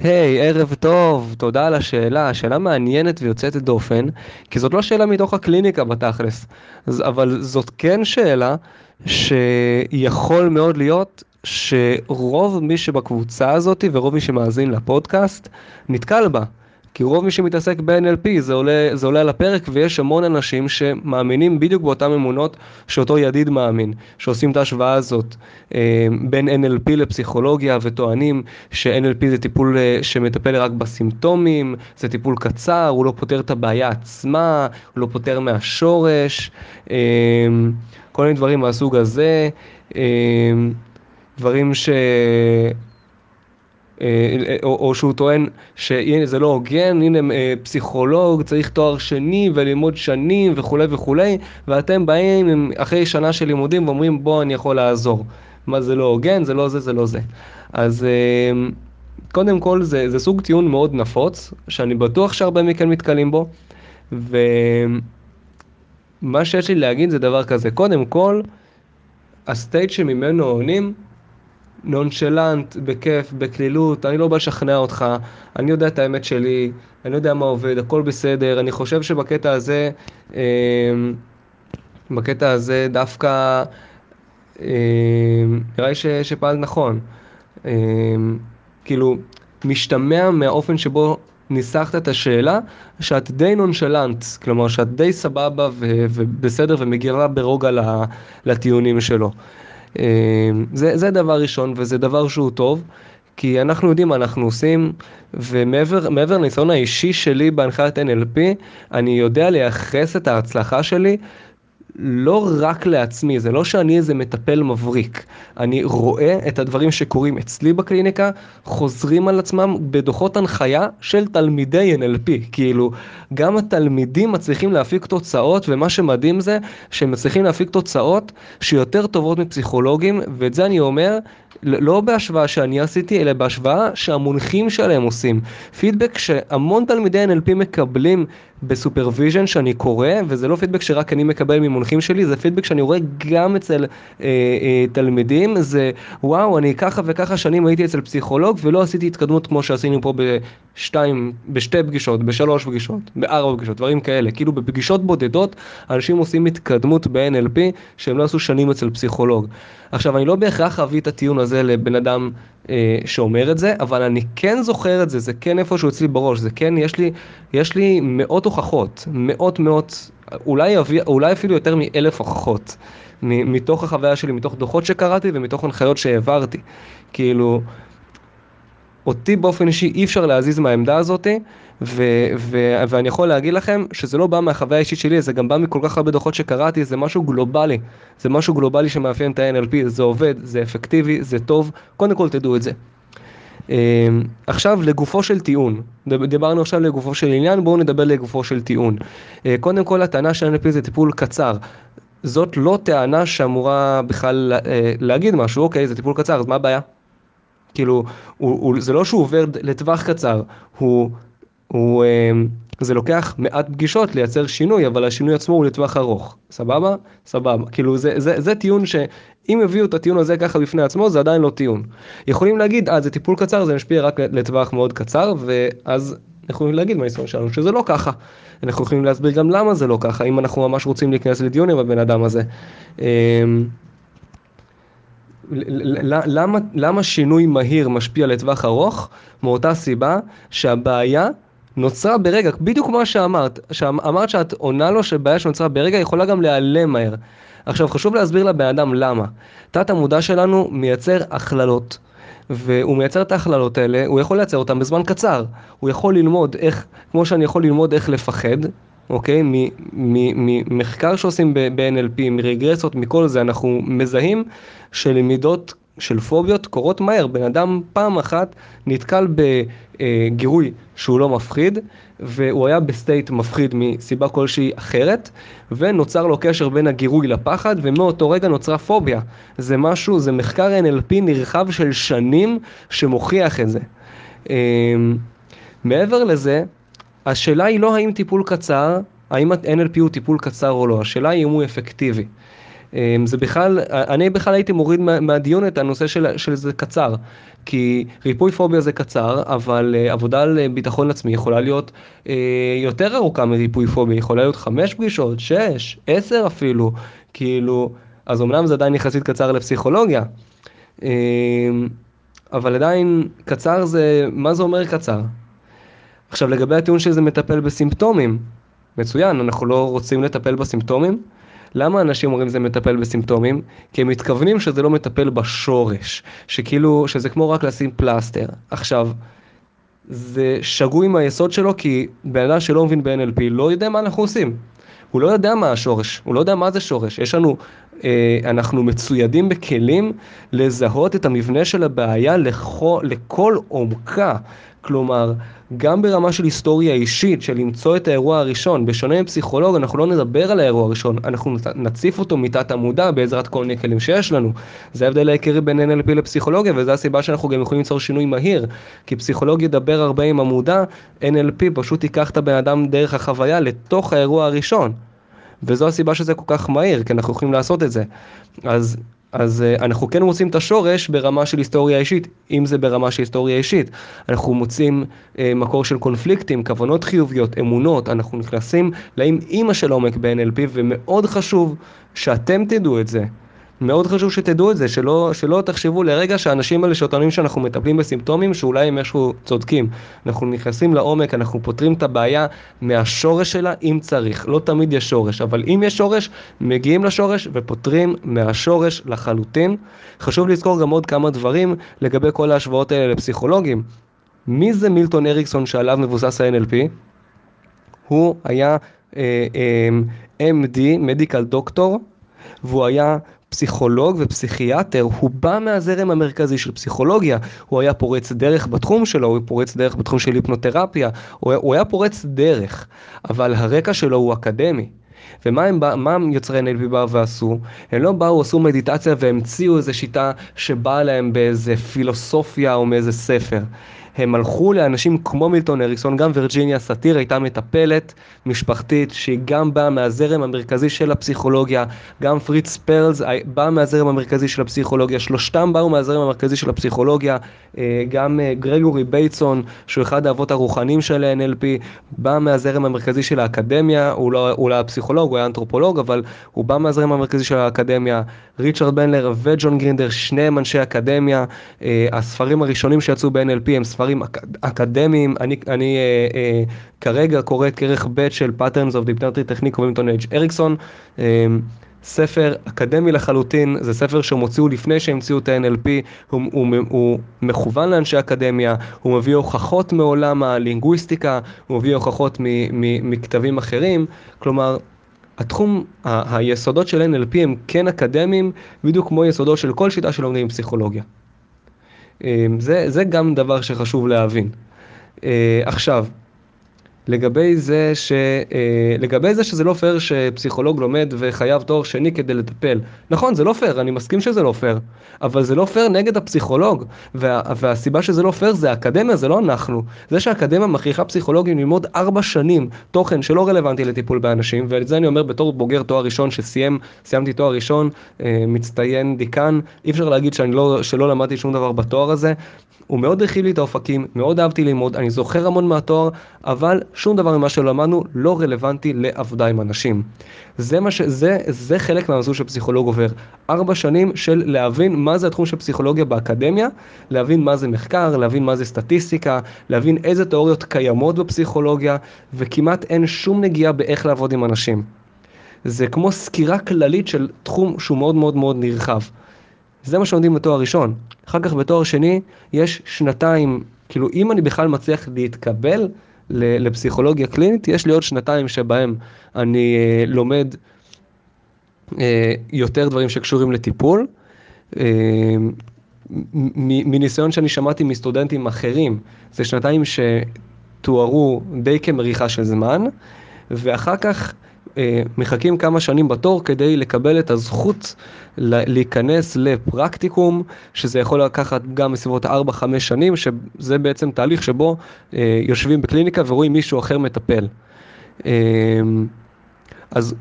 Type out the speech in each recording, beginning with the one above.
היי, hey, ערב טוב, תודה על השאלה, שאלה מעניינת ויוצאת דופן, כי זאת לא שאלה מתוך הקליניקה בתכלס, אבל זאת כן שאלה שיכול מאוד להיות שרוב מי שבקבוצה הזאת ורוב מי שמאזין לפודקאסט נתקל בה. כי רוב מי שמתעסק ב-NLP זה עולה, זה עולה על הפרק ויש המון אנשים שמאמינים בדיוק באותן אמונות שאותו ידיד מאמין, שעושים את ההשוואה הזאת אה, בין NLP לפסיכולוגיה וטוענים ש-NLP זה טיפול אה, שמטפל רק בסימפטומים, זה טיפול קצר, הוא לא פותר את הבעיה עצמה, הוא לא פותר מהשורש, אה, כל מיני דברים מהסוג הזה, דברים ש... אה, או, או שהוא טוען שהנה זה לא הוגן, הנה אה, פסיכולוג צריך תואר שני וללמוד שנים וכולי וכולי, ואתם באים אחרי שנה של לימודים ואומרים בוא אני יכול לעזור. מה זה לא הוגן, זה לא זה, זה לא זה. אז אה, קודם כל זה, זה סוג טיעון מאוד נפוץ, שאני בטוח שהרבה מכם מתקלים בו, ומה שיש לי להגיד זה דבר כזה, קודם כל, הסטייט שממנו עונים נונשלנט, בכיף, בקלילות, אני לא בא לשכנע אותך, אני יודע את האמת שלי, אני יודע מה עובד, הכל בסדר, אני חושב שבקטע הזה, אה, בקטע הזה דווקא אה, נראה לי שפעל נכון. אה, כאילו, משתמע מהאופן שבו ניסחת את השאלה, שאת די נונשלנט, כלומר שאת די סבבה ובסדר ומגירה ברוגע לטיעונים שלו. אמ, זה, זה דבר ראשון, וזה דבר שהוא טוב, כי אנחנו יודעים מה אנחנו עושים, ומעבר לניסיון האישי שלי בהנחיית NLP, אני יודע לייחס את ההצלחה שלי לא רק לעצמי, זה לא שאני איזה מטפל מבריק. אני רואה את הדברים שקורים אצלי בקליניקה, חוזרים על עצמם בדוחות הנחיה של תלמידי NLP. כאילו, גם התלמידים מצליחים להפיק תוצאות, ומה שמדהים זה שהם מצליחים להפיק תוצאות שיותר טובות מפסיכולוגים, ואת זה אני אומר לא בהשוואה שאני עשיתי, אלא בהשוואה שהמונחים שלהם עושים. פידבק שהמון תלמידי NLP מקבלים ב supervision שאני קורא, וזה לא פידבק שרק אני מקבל ממונחים שלי, זה פידבק שאני רואה גם אצל אה, אה, תלמידים, זה וואו, אני ככה וככה שנים הייתי אצל פסיכולוג ולא עשיתי התקדמות כמו שעשינו פה בשתיים, בשתי פגישות, בשלוש פגישות, בארבע פגישות, דברים כאלה. כאילו בפגישות בודדות אנשים עושים התקדמות ב-NLP שהם לא עשו שנים אצל פסיכולוג. עכשיו, אני לא בהכרח אביא את הטיעון הזה לבן אדם אה, שאומר את זה, אבל אני כן זוכר את זה, זה כן איפשהו אצלי בראש, זה כן, יש לי, יש לי מאות הוכחות, מאות מאות, אולי, אולי אפילו יותר מאלף הוכחות, מתוך החוויה שלי, מתוך דוחות שקראתי ומתוך הנחיות שהעברתי. כאילו, אותי באופן אישי אי אפשר להזיז מהעמדה הזאתי, ו- ו- ואני יכול להגיד לכם שזה לא בא מהחוויה האישית שלי, זה גם בא מכל כך הרבה דוחות שקראתי, זה משהו גלובלי, זה משהו גלובלי שמאפיין את ה-NLP, זה עובד, זה אפקטיבי, זה טוב, קודם כל תדעו את זה. אמ, עכשיו לגופו של טיעון, דיברנו עכשיו לגופו של עניין, בואו נדבר לגופו של טיעון. אה, קודם כל הטענה של NLP זה טיפול קצר. זאת לא טענה שאמורה בכלל אה, להגיד משהו, אוקיי, זה טיפול קצר, אז מה הבעיה? כאילו, הוא, הוא, זה לא שהוא עובר לטווח קצר, הוא, הוא, אה, זה לוקח מעט פגישות לייצר שינוי, אבל השינוי עצמו הוא לטווח ארוך. סבבה? סבבה. כאילו, זה, זה, זה טיעון שאם הביאו את הטיעון הזה ככה בפני עצמו, זה עדיין לא טיעון. יכולים להגיד, אה, זה טיפול קצר, זה משפיע רק לטווח מאוד קצר, ואז אנחנו יכולים להגיד מהניסיון שלנו שזה לא ככה. אנחנו יכולים להסביר גם למה זה לא ככה, אם אנחנו ממש רוצים להיכנס לדיון עם הבן אדם הזה. אמ, למה, למה שינוי מהיר משפיע לטווח ארוך? מאותה סיבה שהבעיה נוצרה ברגע, בדיוק כמו שאמרת, שאמרת שאת עונה לו שבעיה שנוצרה ברגע יכולה גם להיעלם מהר. עכשיו חשוב להסביר לבן אדם למה. תת המודע שלנו מייצר הכללות. והוא מייצר את ההכללות האלה, הוא יכול לייצר אותן בזמן קצר. הוא יכול ללמוד איך, כמו שאני יכול ללמוד איך לפחד, אוקיי? ממחקר שעושים ב-NLP, מרגרסיות, מכל זה, אנחנו מזהים שלמידות של פוביות קורות מהר. בן אדם פעם אחת נתקל בגירוי שהוא לא מפחיד, והוא היה ב state מפחיד מסיבה כלשהי אחרת, ונוצר לו קשר בין הגירוי לפחד, ומאותו רגע נוצרה פוביה. זה משהו, זה מחקר NLP נרחב של שנים שמוכיח את זה. אמ, מעבר לזה, השאלה היא לא האם טיפול קצר, האם NLP הוא טיפול קצר או לא, השאלה היא אם הוא אפקטיבי. זה בכלל, אני בכלל הייתי מוריד מהדיון את הנושא של, של זה קצר, כי ריפוי פוביה זה קצר, אבל עבודה על ביטחון עצמי יכולה להיות יותר ארוכה מריפוי פוביה, יכולה להיות חמש פגישות, שש, עשר אפילו, כאילו, אז אמנם זה עדיין יחסית קצר לפסיכולוגיה, אבל עדיין קצר זה, מה זה אומר קצר? עכשיו לגבי הטיעון שזה מטפל בסימפטומים, מצוין, אנחנו לא רוצים לטפל בסימפטומים. למה אנשים אומרים זה מטפל בסימפטומים? כי הם מתכוונים שזה לא מטפל בשורש, שכאילו, שזה כמו רק לשים פלסטר. עכשיו, זה שגוי מהיסוד שלו כי בן אדם שלא מבין ב-NLP לא יודע מה אנחנו עושים. הוא לא יודע מה השורש, הוא לא יודע מה זה שורש. יש לנו, אנחנו מצוידים בכלים לזהות את המבנה של הבעיה לכל, לכל עומקה. כלומר, גם ברמה של היסטוריה אישית, של למצוא את האירוע הראשון, בשונה מפסיכולוג, אנחנו לא נדבר על האירוע הראשון, אנחנו נציף אותו מתת המודע בעזרת כל מיני כלים שיש לנו. זה ההבדל העיקרי בין NLP לפסיכולוגיה, וזו הסיבה שאנחנו גם יכולים ליצור שינוי מהיר. כי פסיכולוג ידבר הרבה עם המודע, NLP פשוט ייקח את הבן אדם דרך החוויה לתוך האירוע הראשון. וזו הסיבה שזה כל כך מהיר, כי אנחנו יכולים לעשות את זה. אז אז uh, אנחנו כן מוצאים את השורש ברמה של היסטוריה אישית, אם זה ברמה של היסטוריה אישית. אנחנו מוצאים uh, מקור של קונפליקטים, כוונות חיוביות, אמונות, אנחנו נכנסים לאם אימא של עומק ב-NLP, ומאוד חשוב שאתם תדעו את זה. מאוד חשוב שתדעו את זה, שלא, שלא תחשבו לרגע שהאנשים האלה שטוענים שאנחנו מטפלים בסימפטומים, שאולי הם משהו צודקים. אנחנו נכנסים לעומק, אנחנו פותרים את הבעיה מהשורש שלה אם צריך. לא תמיד יש שורש, אבל אם יש שורש, מגיעים לשורש ופותרים מהשורש לחלוטין. חשוב לזכור גם עוד כמה דברים לגבי כל ההשוואות האלה לפסיכולוגים. מי זה מילטון אריקסון שעליו מבוסס ה-NLP? הוא היה אה, אה, MD, מדיקל דוקטור, והוא היה פסיכולוג ופסיכיאטר, הוא בא מהזרם המרכזי של פסיכולוגיה, הוא היה פורץ דרך בתחום שלו, הוא פורץ דרך בתחום של היפנותרפיה, הוא, הוא היה פורץ דרך, אבל הרקע שלו הוא אקדמי. ומה הם, מה הם יוצרי NLP באו ועשו? הם לא באו, עשו מדיטציה והמציאו איזו שיטה שבאה להם באיזה פילוסופיה או מאיזה ספר. הם הלכו לאנשים כמו מילטון אריקסון, גם וירג'יניה סאטיר הייתה מטפלת משפחתית שהיא גם באה מהזרם המרכזי של הפסיכולוגיה, גם פריץ פרלס בא מהזרם המרכזי של הפסיכולוגיה, שלושתם באו מהזרם המרכזי של הפסיכולוגיה, אה, גם אה, גרגורי בייטסון, שהוא אחד האבות הרוחניים של NLP, בא מהזרם המרכזי של האקדמיה, הוא לא, הוא לא היה פסיכולוג, הוא היה אנתרופולוג, אבל הוא בא מהזרם המרכזי של האקדמיה, ריצ'רד בנדלר וג'ון גרינדר, שניהם אנשי אקדמיה, אה, הספרים הראשונים שיצאו ב-NLP הם ספרים ספרים אק, אקדמיים, אני, אני אה, אה, כרגע קורא את כרך ב' של Patterns of Hypnotic Technique Milton H. Erickson, אה, ספר אקדמי לחלוטין, זה ספר שהם הוציאו לפני שהם המציאו את ה-NLP, הוא, הוא, הוא מכוון לאנשי אקדמיה, הוא מביא הוכחות מעולם הלינגוויסטיקה, הוא מביא הוכחות מכתבים אחרים, כלומר, התחום, ה- היסודות של NLP הם כן אקדמיים, בדיוק כמו יסודות של כל שיטה שלומדים פסיכולוגיה. אמ, זה, זה גם דבר שחשוב להבין. אה, עכשיו, לגבי זה, ש, אה, לגבי זה שזה לא פייר שפסיכולוג לומד וחייב תואר שני כדי לטפל. נכון, זה לא פייר, אני מסכים שזה לא פייר, אבל זה לא פייר נגד הפסיכולוג, וה, והסיבה שזה לא פייר זה האקדמיה, זה לא אנחנו. זה שהאקדמיה מכריחה פסיכולוגים ללמוד ארבע שנים תוכן שלא רלוונטי לטיפול באנשים, ואת זה אני אומר בתור בוגר תואר ראשון שסיים, סיימתי תואר ראשון, אה, מצטיין דיקן, אי אפשר להגיד שאני לא, שלא למדתי שום דבר בתואר הזה. הוא מאוד הרחיב לי את האופקים, מאוד אהבתי ללמוד, אני זוכר המון מהתואר, אבל שום דבר ממה שלמדנו לא רלוונטי לעבודה עם אנשים. זה, ש... זה, זה חלק מהמסלול שפסיכולוג עובר. ארבע שנים של להבין מה זה התחום של פסיכולוגיה באקדמיה, להבין מה זה מחקר, להבין מה זה סטטיסטיקה, להבין איזה תיאוריות קיימות בפסיכולוגיה, וכמעט אין שום נגיעה באיך לעבוד עם אנשים. זה כמו סקירה כללית של תחום שהוא מאוד מאוד מאוד נרחב. זה מה שלומדים בתואר ראשון. אחר כך בתואר שני יש שנתיים, כאילו אם אני בכלל מצליח להתקבל לפסיכולוגיה קלינית, יש לי עוד שנתיים שבהם אני אה, לומד אה, יותר דברים שקשורים לטיפול. אה, מניסיון שאני שמעתי מסטודנטים אחרים, זה שנתיים שתוארו די כמריחה של זמן, ואחר כך מחכים כמה שנים בתור כדי לקבל את הזכות להיכנס לפרקטיקום, שזה יכול לקחת גם בסביבות 4-5 שנים, שזה בעצם תהליך שבו אה, יושבים בקליניקה ורואים מישהו אחר מטפל. אה, אז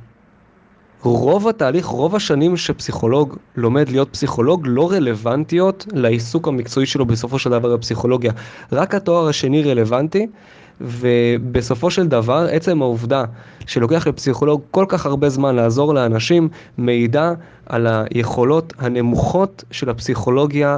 רוב התהליך, רוב השנים שפסיכולוג לומד להיות פסיכולוג לא רלוונטיות לעיסוק המקצועי שלו בסופו של דבר בפסיכולוגיה. רק התואר השני רלוונטי, ובסופו של דבר עצם העובדה שלוקח לפסיכולוג כל כך הרבה זמן לעזור לאנשים, מעידה על היכולות הנמוכות של הפסיכולוגיה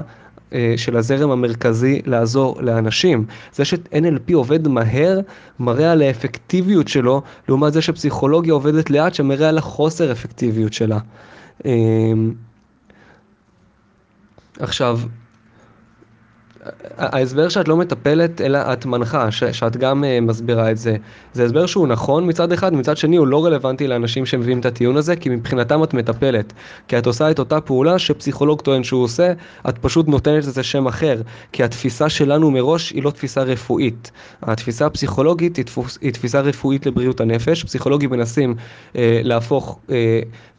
אה, של הזרם המרכזי לעזור לאנשים. זה ש-NLP עובד מהר, מראה על האפקטיביות שלו, לעומת זה שפסיכולוגיה עובדת לאט, שמראה על החוסר אפקטיביות שלה. אה, עכשיו, ההסבר שאת לא מטפלת, אלא את מנחה, ש- שאת גם uh, מסבירה את זה, זה הסבר שהוא נכון מצד אחד, מצד שני הוא לא רלוונטי לאנשים שמביאים את הטיעון הזה, כי מבחינתם את מטפלת. כי את עושה את אותה פעולה שפסיכולוג טוען שהוא עושה, את פשוט נותנת לזה שם אחר. כי התפיסה שלנו מראש היא לא תפיסה רפואית. התפיסה הפסיכולוגית היא, תפוס, היא תפיסה רפואית לבריאות הנפש. פסיכולוגים מנסים uh, להפוך uh,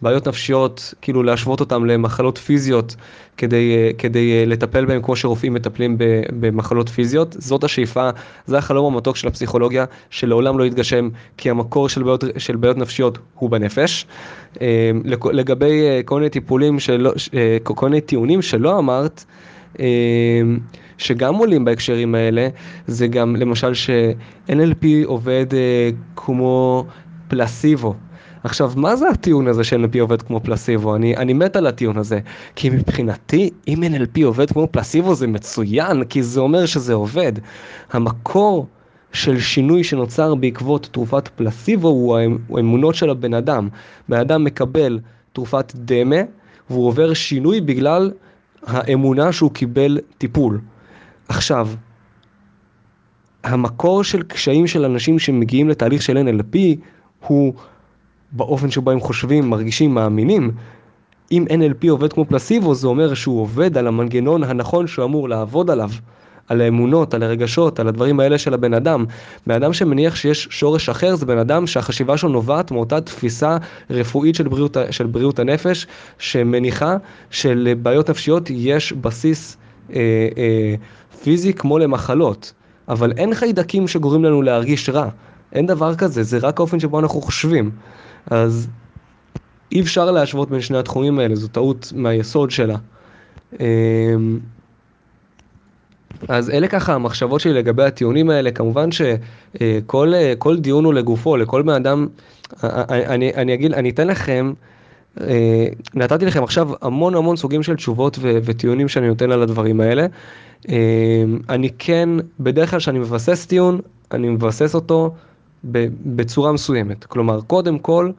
בעיות נפשיות, כאילו להשוות אותם למחלות פיזיות, כדי, uh, כדי uh, לטפל בהם כמו שרופאים מטפלים. במחלות פיזיות, זאת השאיפה, זה החלום המתוק של הפסיכולוגיה, שלעולם לא יתגשם, כי המקור של בעיות, של בעיות נפשיות הוא בנפש. אה, לגבי אה, כל מיני טיפולים, שלא, אה, כל מיני טיעונים שלא אמרת, שגם עולים בהקשרים האלה, זה גם למשל ש-NLP עובד כמו פלסיבו. עכשיו, מה זה הטיעון הזה ש-NLP עובד כמו פלסיבו? אני, אני מת על הטיעון הזה, כי מבחינתי, אם NLP עובד כמו פלסיבו זה מצוין, כי זה אומר שזה עובד. המקור של שינוי שנוצר בעקבות תרופת פלסיבו הוא האמונות של הבן אדם. בן אדם מקבל תרופת דמה, והוא עובר שינוי בגלל האמונה שהוא קיבל טיפול. עכשיו, המקור של קשיים של אנשים שמגיעים לתהליך של NLP הוא באופן שבו הם חושבים, מרגישים, מאמינים. אם NLP עובד כמו פלסיבו, זה אומר שהוא עובד על המנגנון הנכון שהוא אמור לעבוד עליו. על האמונות, על הרגשות, על הדברים האלה של הבן אדם. בן אדם שמניח שיש שורש אחר זה בן אדם שהחשיבה שלו נובעת מאותה תפיסה רפואית של בריאות, של בריאות הנפש, שמניחה שלבעיות נפשיות יש בסיס אה, אה, פיזי כמו למחלות. אבל אין חיידקים שגורמים לנו להרגיש רע. אין דבר כזה, זה רק האופן שבו אנחנו חושבים. אז אי אפשר להשוות בין שני התחומים האלה, זו טעות מהיסוד שלה. אמ, אז אלה ככה המחשבות שלי לגבי הטיעונים האלה, כמובן שכל כל דיון הוא לגופו, לכל בן אדם, אני, אני אגיד, אני אתן לכם, אה, נתתי לכם עכשיו המון המון סוגים של תשובות ו, וטיעונים שאני נותן על הדברים האלה. אמ, אני כן, בדרך כלל כשאני מבסס טיעון, אני מבסס אותו בצורה מסוימת. כלומר, קודם כל,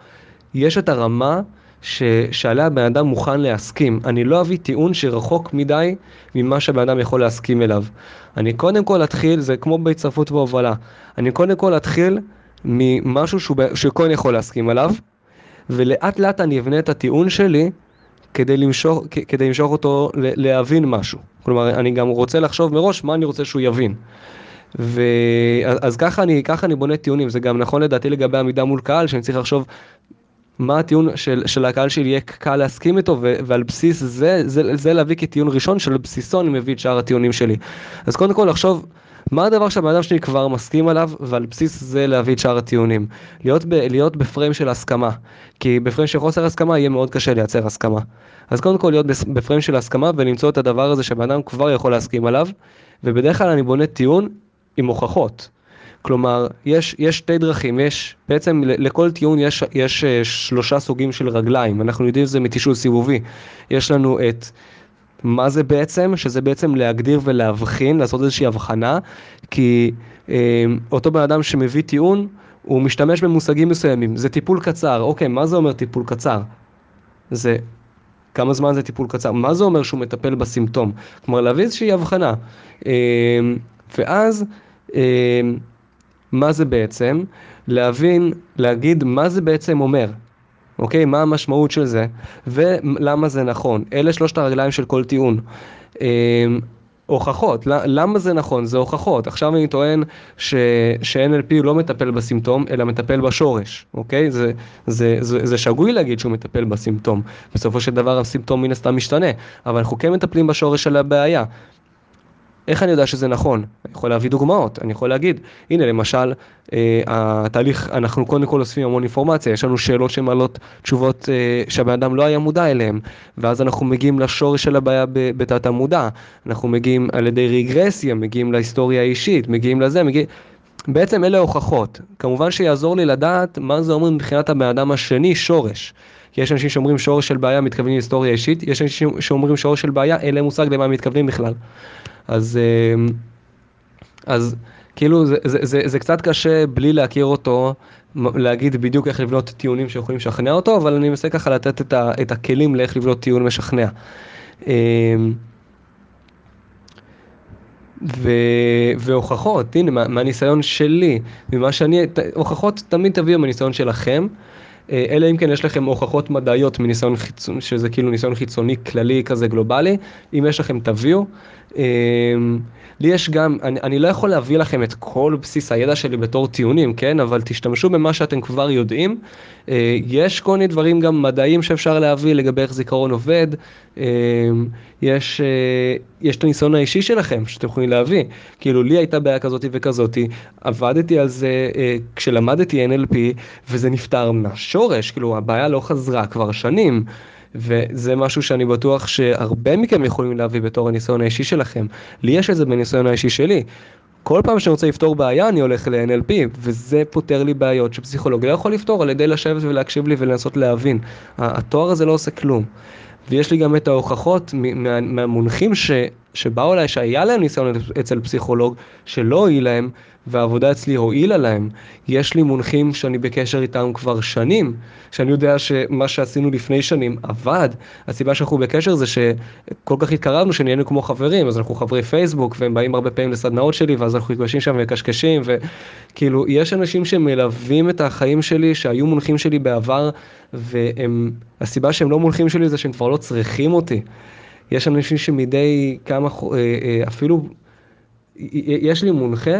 יש את הרמה ש, שעליה בן אדם מוכן להסכים. אני לא אביא טיעון שרחוק מדי ממה שבן אדם יכול להסכים אליו. אני קודם כל אתחיל, זה כמו בהצטרפות והובלה, אני קודם כל אתחיל ממשהו שכהן יכול להסכים עליו, ולאט לאט אני אבנה את הטיעון שלי כדי למשוך, כדי למשוך אותו להבין משהו. כלומר, אני גם רוצה לחשוב מראש מה אני רוצה שהוא יבין. ואז ככה אני, ככה אני בונה טיעונים, זה גם נכון לדעתי לגבי עמידה מול קהל, שאני צריך לחשוב מה הטיעון של, של הקהל שלי יהיה קל להסכים איתו, ו, ועל בסיס זה, זה, זה להביא כטיעון ראשון, שעל בסיסו אני מביא את שאר הטיעונים שלי. אז קודם כל לחשוב מה הדבר שהבן אדם שלי כבר מסכים עליו, ועל בסיס זה להביא את שאר הטיעונים. להיות, ב, להיות בפריים של הסכמה, כי בפריים של חוסר הסכמה יהיה מאוד קשה לייצר הסכמה. אז קודם כל להיות בפריים של הסכמה ולמצוא את הדבר הזה שבן אדם כבר יכול להסכים עליו, ובדרך כלל אני בונה טיעון עם הוכחות. כלומר, יש, יש שתי דרכים, יש, בעצם לכל טיעון יש, יש אה, שלושה סוגים של רגליים, אנחנו יודעים שזה מתישול סיבובי. יש לנו את מה זה בעצם, שזה בעצם להגדיר ולהבחין, לעשות איזושהי הבחנה, כי אה, אותו בן אדם שמביא טיעון, הוא משתמש במושגים מסוימים, זה טיפול קצר, אוקיי, מה זה אומר טיפול קצר? זה כמה זמן זה טיפול קצר, מה זה אומר שהוא מטפל בסימפטום? כלומר, להביא איזושהי הבחנה. אה, ואז מה זה בעצם? להבין, להגיד מה זה בעצם אומר. אוקיי? מה המשמעות של זה, ולמה זה נכון. אלה שלושת הרגליים של כל טיעון. אה, הוכחות, למה זה נכון? זה הוכחות. עכשיו אני טוען ש-NLP לא מטפל בסימפטום, אלא מטפל בשורש, אוקיי? זה, זה, זה, זה שגוי להגיד שהוא מטפל בסימפטום. בסופו של דבר הסימפטום מן הסתם משתנה, אבל אנחנו כן מטפלים בשורש של הבעיה. איך אני יודע שזה נכון? אני יכול להביא דוגמאות, אני יכול להגיד, הנה למשל, אה, התהליך, אנחנו קודם כל אוספים המון אינפורמציה, יש לנו שאלות שמעלות תשובות אה, שהבן אדם לא היה מודע אליהן, ואז אנחנו מגיעים לשורש של הבעיה בתת המודע, אנחנו מגיעים על ידי רגרסיה, מגיעים להיסטוריה האישית, מגיעים לזה, מגיעים... בעצם אלה הוכחות. כמובן שיעזור לי לדעת מה זה אומר מבחינת הבן אדם השני, שורש. כי יש אנשים שאומרים שורש של בעיה מתכוונים להיסטוריה אישית, יש אנשים שאומרים שורש של בעיה, אין להם מושג למה הם מתכוונים בכלל. אז, אה, אז כאילו זה, זה, זה, זה קצת קשה בלי להכיר אותו, להגיד בדיוק איך לבנות טיעונים שיכולים לשכנע אותו, אבל אני מנסה ככה לתת את, ה, את הכלים לאיך לבנות טיעון משכנע. אה, ו... והוכחות, הנה, מה, מהניסיון שלי, ממה שאני, הוכחות תמיד תביאו מהניסיון שלכם, אלא אם כן יש לכם הוכחות מדעיות מניסיון חיצוני, שזה כאילו ניסיון חיצוני כללי כזה גלובלי, אם יש לכם תביאו. לי יש גם, אני, אני לא יכול להביא לכם את כל בסיס הידע שלי בתור טיעונים, כן? אבל תשתמשו במה שאתם כבר יודעים. אה, יש כל מיני דברים גם מדעיים שאפשר להביא לגבי איך זיכרון עובד. אה, יש, אה, יש את הניסיון האישי שלכם שאתם יכולים להביא. כאילו, לי הייתה בעיה כזאתי וכזאתי, עבדתי על זה כשלמדתי NLP, וזה נפתר מהשורש, כאילו, הבעיה לא חזרה כבר שנים. וזה משהו שאני בטוח שהרבה מכם יכולים להביא בתור הניסיון האישי שלכם. לי יש את זה בניסיון האישי שלי. כל פעם שאני רוצה לפתור בעיה אני הולך ל-NLP, וזה פותר לי בעיות שפסיכולוג לא יכול לפתור על ידי לשבת ולהקשיב לי ולנסות להבין. התואר הזה לא עושה כלום. ויש לי גם את ההוכחות מה, מהמונחים ש, שבאו אליי, שהיה להם ניסיון אצל פסיכולוג, שלא הועיל להם, והעבודה אצלי הועילה להם. יש לי מונחים שאני בקשר איתם כבר שנים, שאני יודע שמה שעשינו לפני שנים עבד. הסיבה שאנחנו בקשר זה שכל כך התקרבנו שנהיינו כמו חברים, אז אנחנו חברי פייסבוק, והם באים הרבה פעמים לסדנאות שלי, ואז אנחנו נפגשים שם ומקשקשים, וכאילו, יש אנשים שמלווים את החיים שלי, שהיו מונחים שלי בעבר, והסיבה שהם לא מונחים שלי זה שהם כבר לא צריכים אותי. יש אנשים שמדי כמה, אה, אה, אפילו, יש לי מונחה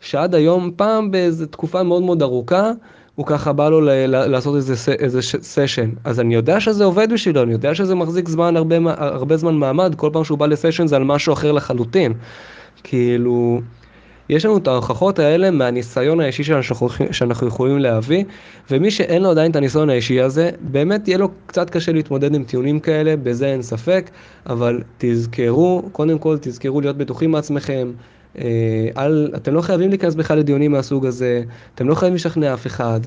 שעד היום, פעם באיזו תקופה מאוד מאוד ארוכה, הוא ככה בא לו ל- לעשות איזה, איזה סשן. אז אני יודע שזה עובד בשבילו, אני יודע שזה מחזיק זמן, הרבה, הרבה זמן מעמד, כל פעם שהוא בא לסשן זה על משהו אחר לחלוטין. כאילו, יש לנו את ההוכחות האלה מהניסיון האישי שאנחנו, שאנחנו יכולים להביא, ומי שאין לו עדיין את הניסיון האישי הזה, באמת יהיה לו קצת קשה להתמודד עם טיעונים כאלה, בזה אין ספק, אבל תזכרו, קודם כל תזכרו להיות בטוחים מעצמכם, אה, על, אתם לא חייבים להיכנס בכלל לדיונים מהסוג הזה, אתם לא חייבים לשכנע אף אחד.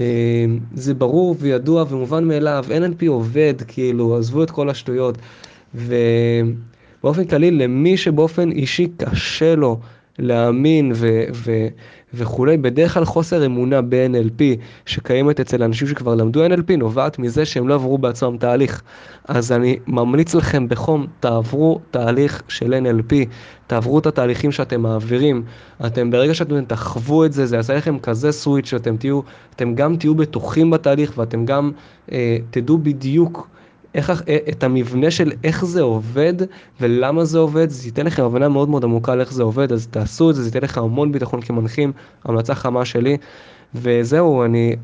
אה, זה ברור וידוע ומובן מאליו, NLP עובד, כאילו, עזבו את כל השטויות. ובאופן כללי, למי שבאופן אישי קשה לו להאמין ו- ו- וכולי, בדרך כלל חוסר אמונה ב-NLP שקיימת אצל אנשים שכבר למדו NLP נובעת מזה שהם לא עברו בעצמם תהליך. אז אני ממליץ לכם בחום, תעברו תהליך של NLP, תעברו את התהליכים שאתם מעבירים. אתם ברגע שאתם תחוו את זה, זה יעשה לכם כזה סוויץ' שאתם תהיו, אתם גם תהיו בטוחים בתהליך ואתם גם אה, תדעו בדיוק איך, אה, את המבנה של איך זה עובד ולמה זה עובד, זה ייתן לכם הבנה מאוד מאוד עמוקה על איך זה עובד, אז תעשו את זה, זה ייתן לכם המון ביטחון כמנחים, המלצה חמה שלי. וזהו, אני...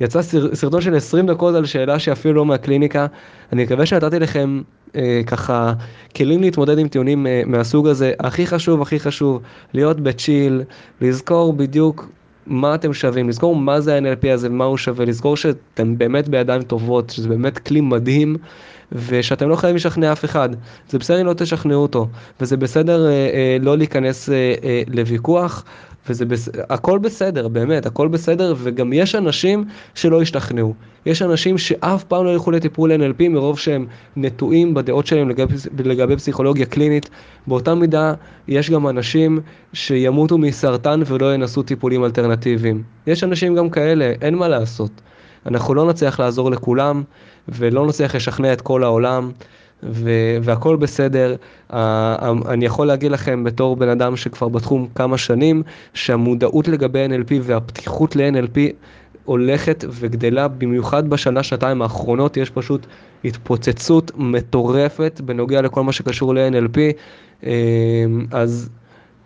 יצא סרטון של 20 דקות על שאלה שאפילו לא מהקליניקה. אני מקווה שנתתי לכם אה, ככה כלים להתמודד עם טיעונים אה, מהסוג הזה. הכי חשוב, הכי חשוב, להיות בצ'יל, לזכור בדיוק מה אתם שווים, לזכור מה זה ה-NLP הזה ומה הוא שווה, לזכור שאתם באמת בידיים טובות, שזה באמת כלי מדהים, ושאתם לא חייבים לשכנע אף אחד. זה בסדר אם לא תשכנעו אותו, וזה בסדר אה, אה, לא להיכנס אה, אה, לוויכוח. וזה בס... הכל בסדר, באמת, הכל בסדר, וגם יש אנשים שלא השתכנעו. יש אנשים שאף פעם לא ילכו לטיפול NLP מרוב שהם נטועים בדעות שלהם לגבי, לגבי פסיכולוגיה קלינית. באותה מידה, יש גם אנשים שימותו מסרטן ולא ינסו טיפולים אלטרנטיביים. יש אנשים גם כאלה, אין מה לעשות. אנחנו לא נצליח לעזור לכולם, ולא נצליח לשכנע את כל העולם. ו- והכל בסדר. אני יכול להגיד לכם בתור בן אדם שכבר בתחום כמה שנים, שהמודעות לגבי NLP והפתיחות ל-NLP הולכת וגדלה, במיוחד בשנה, שנתיים האחרונות, יש פשוט התפוצצות מטורפת בנוגע לכל מה שקשור ל-NLP. Uh, אז...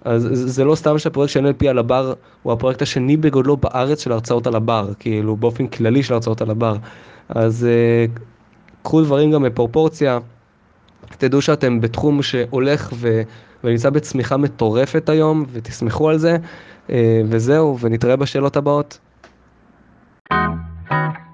אז זה לא סתם שהפרויקט של NLP על הבר הוא הפרויקט השני בגודלו בארץ של הרצאות על הבר, כאילו באופן כללי של הרצאות על הבר. אז uh, קחו דברים גם בפרופורציה. תדעו שאתם בתחום שהולך ונמצא בצמיחה מטורפת היום, ותסמכו על זה, וזהו, ונתראה בשאלות הבאות. thank you